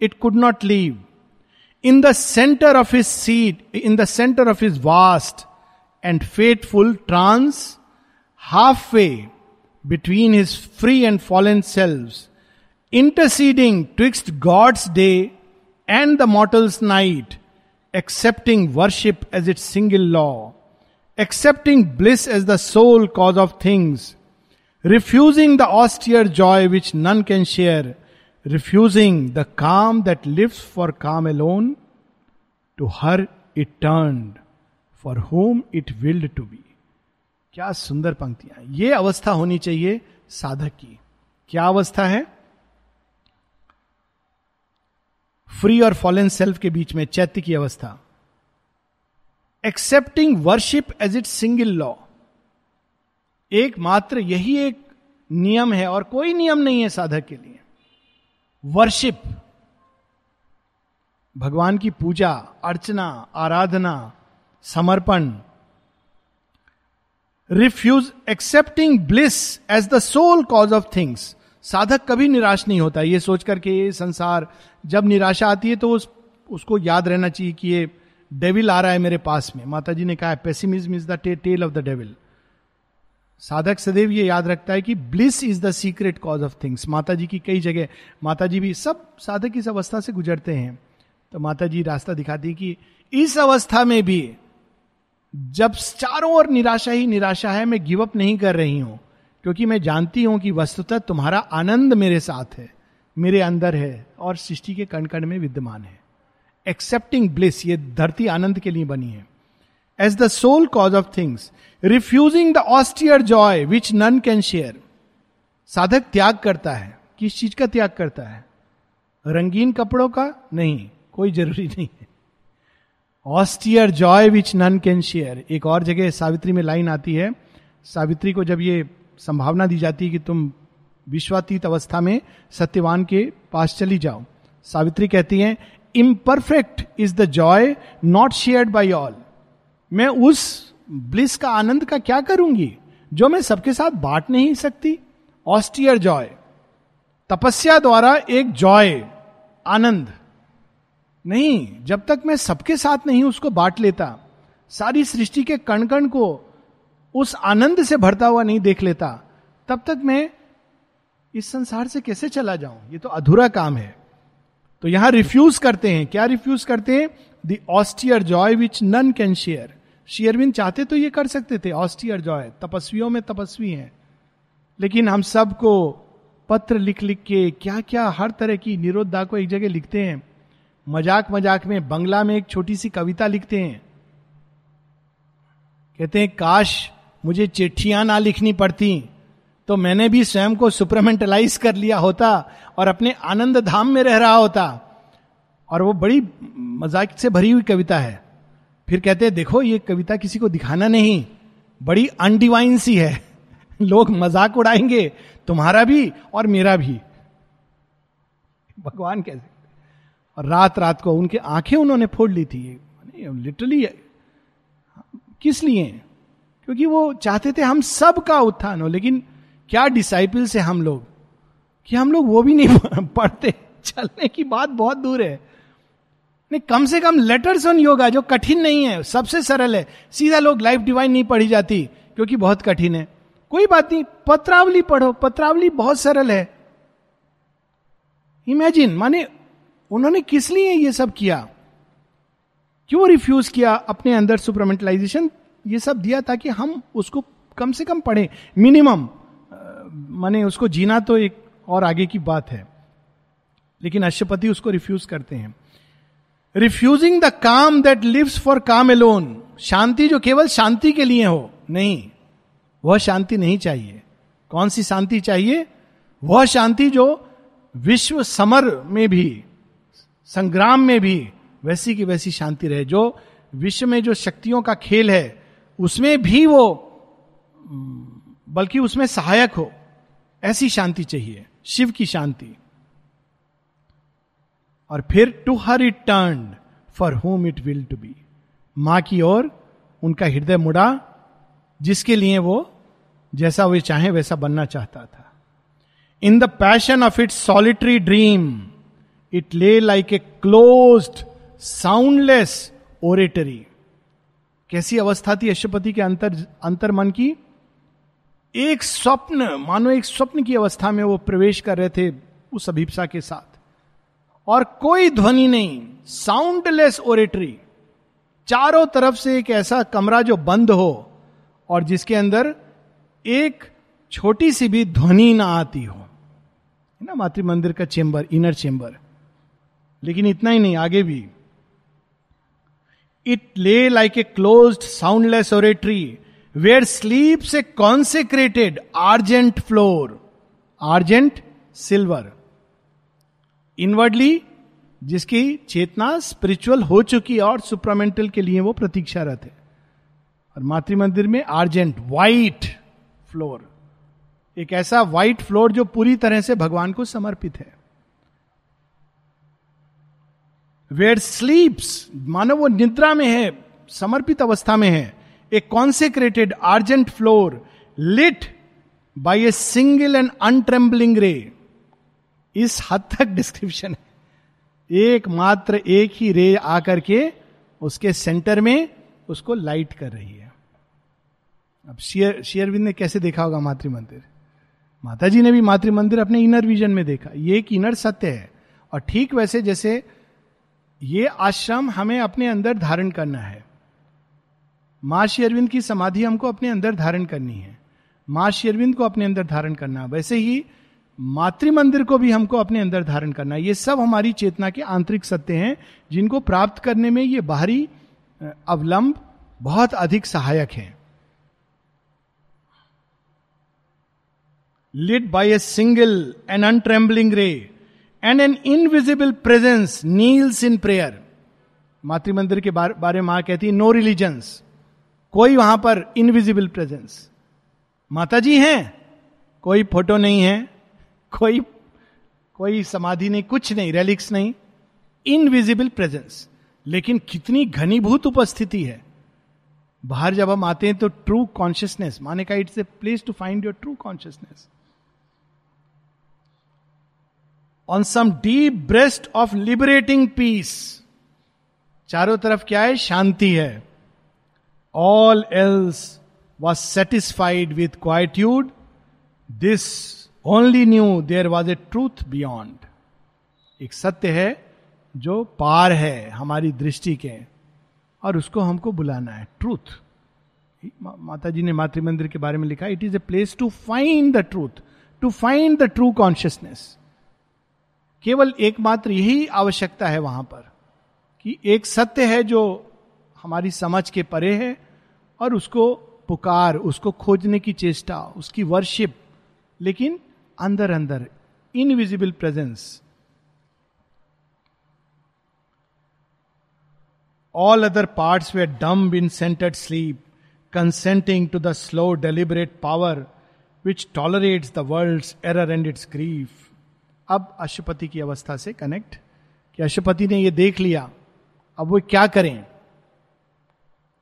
it could not leave in the centre of his seat in the centre of his vast and fateful trance halfway between his free and fallen selves, interceding twixt God's day and the mortal's night, accepting worship as its single law, accepting bliss as the sole cause of things, refusing the austere joy which none can share, refusing the calm that lives for calm alone, to her it turned, for whom it willed to be. क्या सुंदर पंक्तियाँ ये अवस्था होनी चाहिए साधक की। क्या अवस्था है? फ्री और फॉलन सेल्फ के बीच में चैत्य की अवस्था। Accepting worship as its single law एकमात्र यही एक नियम है और कोई नियम नहीं है साधक के लिए। वर्शिप भगवान की पूजा, अर्चना, आराधना, समर्पण refuse accepting bliss as the sole cause of things साधक कभी निराश नहीं होता। ये सोच करके ये संसार, जब निराशा आती है तो उस, उसको याद रहना चाहिए कि ये डेविल आ रहा है मेरे पास में। माता जी ने कहा pessimism is the tail of the devil साधक सदैव ये याद रखता है कि bliss is the secret cause of things माता जी की कई जगह माता जी भी सब साधक इस अवस्था से गुजरते हैं। तो माता जी रास्ता दिखाती कि इस अवस्था में भी जब चारों ओर निराशा ही निराशा है, मैं गिव अप नहीं कर रही हूँ, क्योंकि मैं जानती हूँ कि वस्तुतः तुम्हारा आनंद मेरे साथ है, मेरे अंदर है, और सृष्टि के कण कण में विद्यमान है। एक्सेप्टिंग ब्लिस ये धरती आनंद के लिए बनी है। As the sole cause of things refusing the austere joy which none can share साधक त्याग करता है, किस चीज़ का त्याग करता है? रंगीन कपड़ों का नहीं, कोई ज़रूरी नहीं है। Austere joy which none can share एक और जगह सावित्री में लाइन आती है। सावित्री को जब ये संभावना दी जाती है कि तुम विश्वातीत अवस्था में सत्यवान के पास चली जाओ। सावित्री कहती हैं imperfect is the joy not shared by all मैं उस ब्लिस का आनंद का क्या करूँगी, जो मैं सबके साथ बांट नहीं सकती? ऑस्टियर जॉय तपस्या द्वारा एक जॉय आनंद। नहीं, जब तक मैं सबके साथ नहीं उसको बांट लेता। सारी सृष्टि के कण कण को उस आनंद से भरता हुआ नहीं देख लेता। तब तक मैं इस संसार से कैसे चला जाऊँ? ये तो अधूरा काम है। तो यहाँ रिफ्यूज करते हैं। क्या रिफ्यूज करते हैं? The austere joy which none can share शेयरविन चाहते तो ये कर सकते थे। ऑस्टियर जॉय तपस्वियों में तपस्वी हैं। लेकिन हम सबको पत्र लिख लिख के क्या क्या हर तरह की निरोधा को एक जगह लिखते हैं। मज़ाक मज़ाक में बंगला में एक छोटी सी कविता लिखते हैं। कहते हैं, काश मुझे चिट्ठियाँ ना लिखनी पड़ती तो मैंने भी स्वयं को सुपरमेंटलाइज कर लिया होता और अपने आनंद धाम में रह रहा होता। और वो बड़ी मज़ाक से भरी हुई कविता है। फिर कहते हैं, देखो, ये कविता किसी को दिखाना नहीं, बड़ी अनडिवाइन सी है। लोग मज़ाक उड़ाएँगे, तुम्हारा भी और मेरा भी। भगवान कैसे और रात रात को उनके आँखें उन्होंने फोड़ ली थी। लिटरली किस लिए? क्योंकि वो चाहते थे हम सब का उत्थान हो, लेकिन क्या डिसाइपल्स है हम लोग? कि हम लोग वो भी नहीं पढ़ते। चलने की बात बहुत दूर है। नहीं, कम से कम लेटर्स ऑन योगा जो कठिन नहीं है, सबसे सरल है। सीधा लोग लाइफ डिवाइन नहीं पढ़ी जाती, क्योंकि बहुत कठिन है। कोई बात नहीं, पत्रावली पढ़ो। पत्रावली बहुत सरल है। इमेजिन माने उन्होंने किस लिए ये सब किया? क्यों रिफ्यूज किया अपने अंदर सुपरमेंटलाइजेशन ये सब दिया ताकि हम उसको कम से कम पढ़े। मिनिमम माने उसको जीना तो एक और आगे की बात है। लेकिन अश्वपति उसको रिफ्यूज करते हैं। Refusing the calm that lives for calm alone शांति जो केवल शांति के लिए हो, नहीं, वह शांति नहीं चाहिए। कौन सी शांति चाहिए? वह शांति जो विश्व समर में भी संग्राम में भी वैसी की वैसी शांति रहे। जो विश्व में जो शक्तियों का खेल है, उसमें भी वो बल्कि उसमें सहायक हो, ऐसी शांति चाहिए, शिव की शांति। और फिर to her it turn for home it will to be माँ की ओर उनका हृदय मुड़ा, जिसके लिए वो जैसा वे चाहे वैसा बनना चाहता था। In the passion of its solitary dream it lay like a close soundless oratory कैसी अवस्था थी अशुपति के अंतर अंतर मन की? एक स्वप्न, मानो एक स्वप्न की अवस्था में वो प्रवेश कर रहे थे उस अभिप्सा के साथ। और कोई ध्वनि नहीं साउंडलेस ओरेटरी चारों तरफ़ से एक ऐसा कमरा जो बंद हो और जिसके अंदर एक छोटी सी भी ध्वनि ना आती हो। ना मातृ मंदिर का चेंबर इनर चेंबर लेकिन इतना ही नहीं, आगे भी। It lay like a close soundless oratory where sleep से consecrated argent floor argent silver inwardly जिसकी चेतना स्पिरिचुअल हो चुकी है और सुप्रामेंटल के लिए वो प्रतीक्षारत है। और मातृ मंदिर में आर्जेंट वाइट फ्लोर एक ऐसा व्हाइट फ्लोर जो पूरी तरह से भगवान को समर्पित है। वेयर स्लीप्स मानो वो निद्रा में है, समर्पित अवस्था में है a consecrated argent floor lit by a single and untrembling ray इस हद तक डिस्क्रिप्शन है। एक मात्र एक ही रे आकर के उसके सेंटर में उसको लाइट कर रही है। अब शेयर, शेयरविंद ने कैसे देखा होगा मातृ मंदिर माता जी ने भी मातृ मंदिर अपने इनर विजन में देखा। ये एक इनर सत्य है। और ठीक वैसे जैसे ये आश्रम हमें अपने अंदर धारण करना है। माँ शेरविंद की समाधि हमको अपने अंदर धारण करनी है। माँ शेरविंद को अपने अंदर धारण करना। वैसे ही मातृ मंदिर को भी हमको अपने अंदर धारण करना है। ये सब हमारी चेतना के आंतरिक सत्य हैं, जिनको प्राप्त करने में ये बाहरी अवलंब बहुत अधिक सहायक है। Lit by a single and untrembling ray and an invisible presence kneels in prayer Matrimandir के बारे में माँ कहती है नो रिलीजन्स कोई वहाँ पर इनविजिबल प्रेजेंस माता जी हैं, कोई फ़ोटो नहीं है, कोई कोई समाधि नहीं, कुछ नहीं रेलिक्स नहीं। इनविजिबल प्रेजेंस लेकिन कितनी घनीभूत उपस्थिति है। बाहर जब हम आते हैं तो ट्रू कॉन्शियसनेस माने का it's a place to find your true consciousness on some deep breast of liberating peace चारों तरफ़ क्या है? शांति है। All else was satisfied with quietude this only knew there was a truth beyond एक सत्य है जो पार है हमारी दृष्टि के। और उसको हमको बुलाना है। ट्रूथ माता जी ने मातृ मंदिर के बारे में लिखा it is a place to find the truth to find the true consciousness केवल एकमात्र यही आवश्यकता है वहाँ पर, कि एक सत्य है जो हमारी समझ के परे है और उसको पुकार, उसको खोजने की चेष्टा, उसकी वर्शिप लेकिन अंदर अंदर invisible presence all other parts were dumb in centred sleep consenting to the slow deliberate power which tolerates the world error and its grief अब अशुपति की अवस्था से कनेक्ट कि अशुपति ने यह देख लिया, अब वो क्या करें?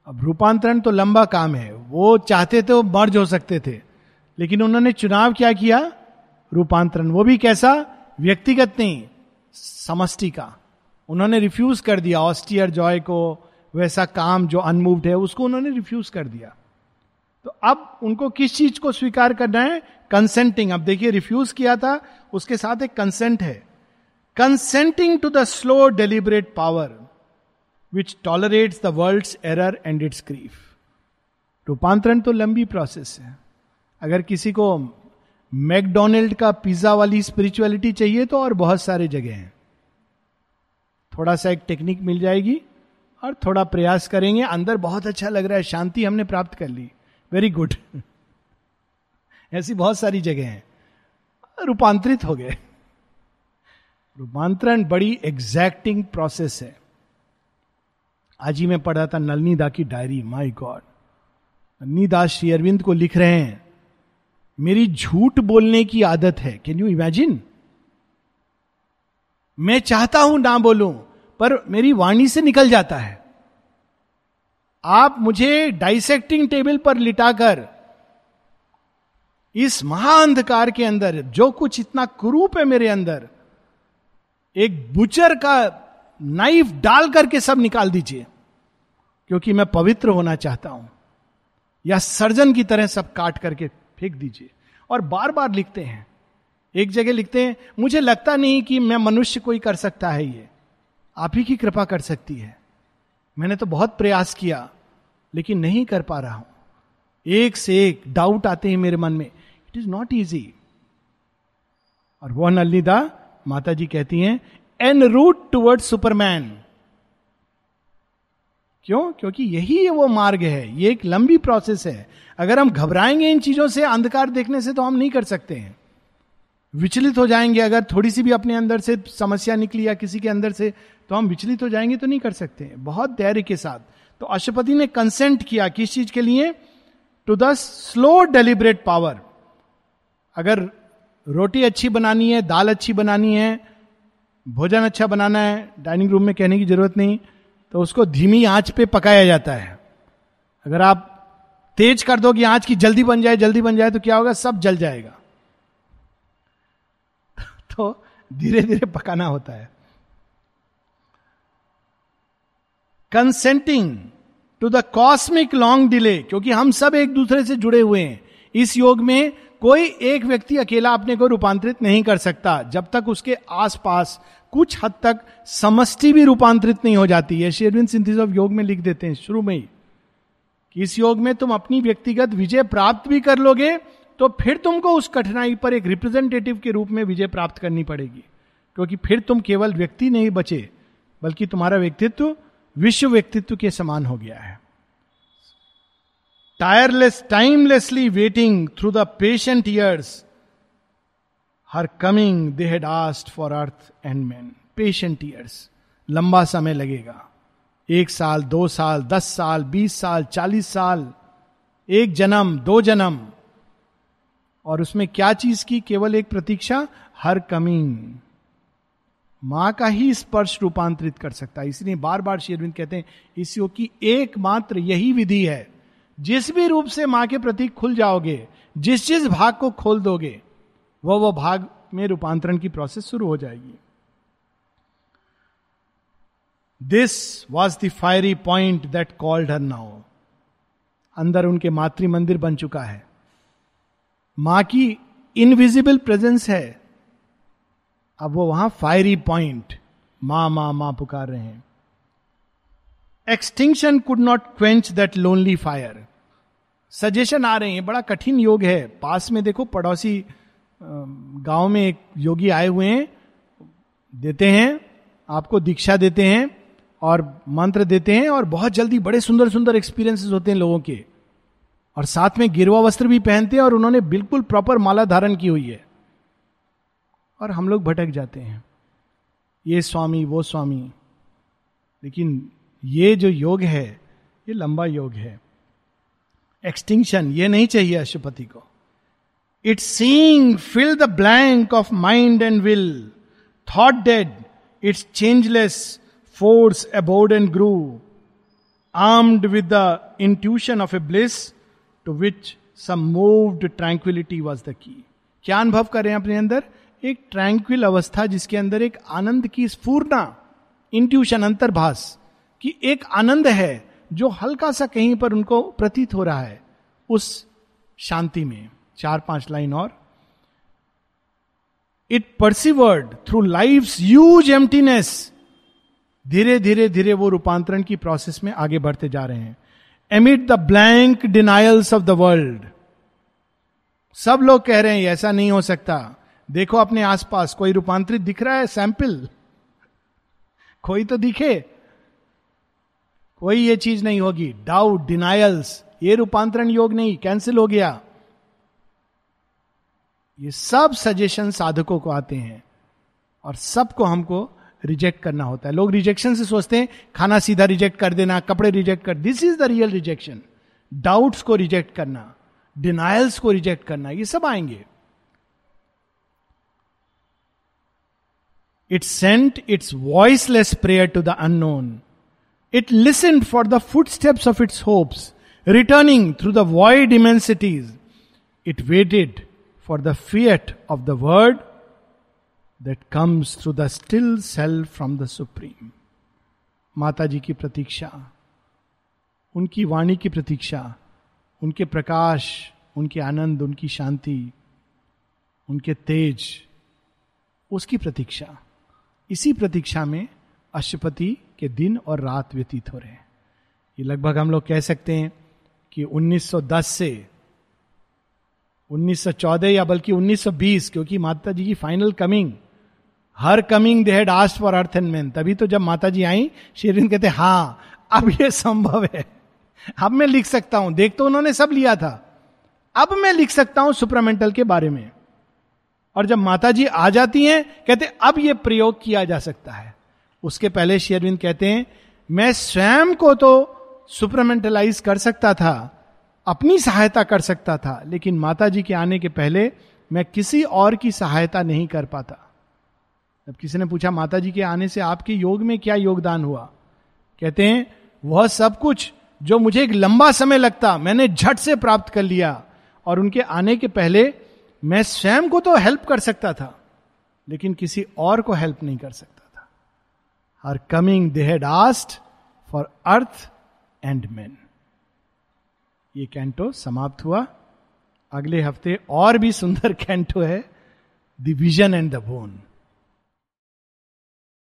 अब रूपांतरण तो लंबा काम है, वो चाहते थे वो मर्ज हो सकते थे, लेकिन उन्होंने चुनाव क्या किया? रूपांतरण, वो भी कैसा? व्यक्तिगत नहीं, समष्टि का। उन्होंने रिफ्यूज कर दिया ऑस्टियर जॉय को, वैसा काम जो अनमूव्ड है, उसको उन्होंने रिफ्यूज कर दिया। तो अब उनको किस चीज़ को स्वीकार करना है? कंसेंटिंग अब देखिए रिफ्यूज किया था उसके साथ एक कंसेंट है। Consenting to the slow deliberate power which tolerates the world error and its grief रूपांतरण तो लंबी प्रोसेस है। अगर किसी को मैकडोनल्ड का पिज्जा वाली स्पिरिचुअलिटी चाहिए तो और बहुत सारे जगह हैं। थोड़ा सा एक टेक्निक मिल जाएगी और थोड़ा प्रयास करेंगे। अंदर बहुत अच्छा लग रहा है। शांति हमने प्राप्त कर ली। वेरी गुड ऐसी बहुत सारी जगह हैं। रूपांतरित हो गए। रूपांतरण बड़ी एग्जैक्टिंग प्रोसेस है। आज ही मैं पढ़ा था नलनी दा की diary my God Nalini Das Shri Aurobindo को लिख रहे हैं, मेरी झूठ बोलने की आदत है। कैन यू इमेजिन मैं चाहता हूँ ना बोलूँ, पर मेरी वाणी से निकल जाता है। आप मुझे डाइसेक्टिंग टेबल पर लिटाकर इस महाअंधकार के अंदर, जो कुछ इतना कुरूप है मेरे अंदर, एक बुचर का नाइफ डाल करके सब निकाल दीजिए, क्योंकि मैं पवित्र होना चाहता हूँ। या सर्जन की तरह सब काट करके फेंक दीजिए। और बार बार लिखते हैं। एक जगह लिखते हैं, मुझे लगता नहीं कि मैं मनुष्य कोई कर सकता है ये। आप ही की कृपा कर सकती है। मैंने तो बहुत प्रयास किया, लेकिन नहीं कर पा रहा हूँ। एक से एक डाउट आते हैं मेरे मन में। It is not easy. और वह नलिदा माता जी कहती हैं, एन रूट टूवर्ड सुपरमैन। क्यों? क्योंकि यही वो मार्ग है, ये एक लंबी प्रोसेस है। अगर हम घबराएँगे इन चीज़ों से अंधकार देखने से तो हम नहीं कर सकते हैं। विचलित हो जाएँगे अगर थोड़ी सी भी अपने अंदर से समस्या निकली या किसी के अंदर से तो हम विचलित हो जाएँगे तो नहीं कर सकते हैं। बहुत धैर्य के साथ। तो अशुपति ने कंसेंट किया किस चीज़ के लिए? To the slow deliberate power अगर रोटी अच्छी बनानी है, दाल अच्छी बनानी है, भोजन अच्छा बनाना है, डाइनिंग रूम में कहने की ज़रूरत नहीं तो उसको धीमी आँच पे पकाया जाता है। अगर आप तेज कर दो कि आँच की जल्दी बन जाए, जल्दी बन जाए तो क्या होगा? सब जल जाएगा। तो धीरे धीरे पकाना होता है। Consenting to the cosmic long delay क्योंकि हम सब एक दूसरे से जुड़े हुए हैं। इस योग में कोई एक व्यक्ति अकेला अपने को रूपांतरित नहीं कर सकता, जब तक उसके आसपास कुछ हद तक समष्टि भी रूपांतरित नहीं हो जाती। है शेरविन सिंथिस ऑफ़ योग में लिख देते हैं, शुरू में ही, कि इस योग में तुम अपनी व्यक्तिगत विजय प्राप्त भी कर लोगे तो फिर तुमको उस कठिनाई पर एक रिप्रेजेंटेटिव के रूप में विजय प्राप्त करनी पड़ेगी। क्योंकि फिर तुम केवल व्यक्ति नहीं बचे, बल्कि तुम्हारा व्यक्तित्व विश्व व्यक्तित्व के समान हो गया है। Tireless timelessly waiting through the patient years her coming they had asked for earth and man patient years लंबा समय लगेगा। एक साल, दो साल, दस साल, बीस साल, चालीस साल। एक जन्म, दो जन्म। और उसमें क्या चीज़ की केवल एक प्रतीक्षा? हर कमिंग माँ का ही स्पर्श रूपांतरित कर सकता है। इसलिए बार बार शेरविंद कहते हैं, इस योग की एकमात्र यही विधि है। जिस भी रूप से माँ के प्रति खुल जाओगे, जिस जिस भाग को खोल दोगे, वह वो भाग में रूपांतरण की प्रोसेस शुरू हो जाएगी। This was the fiery point that called her now अंदर उनके मातृ मंदिर बन चुका है। माँ की इनविजिबल प्रेजेंस है। अब वो वहाँ फायरी पॉइंट माँ माँ माँ पुकार रहे हैं। Extinction could not quench that lonely fire suggestion आ रहे हैं, बड़ा कठिन योग है। पास में देखो, पड़ोसी गाँव में एक योगी आए हुए हैं, देते हैं, आपको दीक्षा देते हैं और मंत्र देते हैं और बहुत जल्दी बड़े सुंदर सुंदर एक्सपीरियंसेस होते हैं लोगों के। और साथ में गिरवा वस्त्र भी पहनते हैं और उन्होंने बिल्कुल प्रॉपर माला धारण की हुई है। और हम लोग भटक जाते हैं। ये स्वामी, वो स्वामी। लेकिन ये जो योग है, ये लंबा योग है। एक्सटिंक्शन ये नहीं चाहिए अशुपति को। It seeing fill the blank of mind and will thought dead its changeless force abode and grew armed with the intuition of a bliss to which some moved tranquillity was the key क्या अनुभव करें अपने अंदर? एक tranquil अवस्था जिसके अंदर एक आनंद की स्फूर्णा इंट्यूशन अंतर्भाष कि एक आनंद है जो हल्का सा कहीं पर उनको प्रतीत हो रहा है उस शांति में। चार पाँच लाइन और। It persevered through life use emptiness धीरे धीरे धीरे वो रूपांतरण की प्रोसेस में आगे बढ़ते जा रहे हैं। Amid the blank denials of the world सब लोग कह रहे हैं ऐसा नहीं हो सकता। देखो अपने आसपास, कोई रूपांतरित दिख रहा है? सैंपल कोई तो दिखे। कोई ये चीज़ नहीं होगी। डाउट डिनायल्स ये रूपांतरण योग नहीं कैंसिल हो गया। ये सब सजेशन साधकों को आते हैं और सबको हमको रिजेक्ट करना होता है। लोग रिजेक्शन से सोचते हैं, खाना सीधा रिजेक्ट कर देना, कपड़े रिजेक्ट कर this is the real rejection doubts को रिजेक्ट करना डिनायल्स को रिजेक्ट करना, ये सब आएँगे। It sent its voiceless prayer to the unknown it listen for the footsteps of its hopes returning through the void immensities it waited for the fiat of the word that comes through the still self from the supreme Mata ji की प्रतीक्षा, उनकी वाणी की प्रतीक्षा, उनके प्रकाश, उनके आनंद, उनकी शांति, उनके तेज, उसकी प्रतीक्षा। इसी प्रतीक्षा में अशुपति के दिन और रात व्यतीत हो रहे हैं। ये लगभग हम लोग कह सकते हैं कि 1910 से 1914 या बल्कि 1920 क्योंकि माता जी की final coming her coming they had asked for earth and man तभी तो जब माता जी आई शेरिन कहते हाँ अब ये संभव है। अब मैं लिख सकता हूँ। देख तो उन्होंने सब लिया था। अब मैं लिख सकता हूँ सुपरामेंटल के बारे में। और जब माता जी आ जाती हैं, कहते, अब यह प्रयोग किया जा सकता है। उसके पहले शेरविंद कहते हैं, मैं स्वयं को तो सुपरमेंटलाइज कर सकता था, अपनी सहायता कर सकता था, लेकिन माता जी के आने के पहले मैं किसी और की सहायता नहीं कर पाता। जब किसी ने पूछा माता जी के आने से आपके योग में क्या योगदान हुआ? कहते हैं, वह सब कुछ जो मुझे एक लंबा समय लगता, मैंने झट से प्राप्त कर लिया और उनके आने के पहले मैं स्वयं को तो हेल्प कर सकता था, लेकिन किसी और को हेल्प नहीं कर सकता। था coming, they had asked for earth and man ये कैंटो समाप्त हुआ। अगले हफ़्ते और भी सुंदर कैंटो है the vision and the boon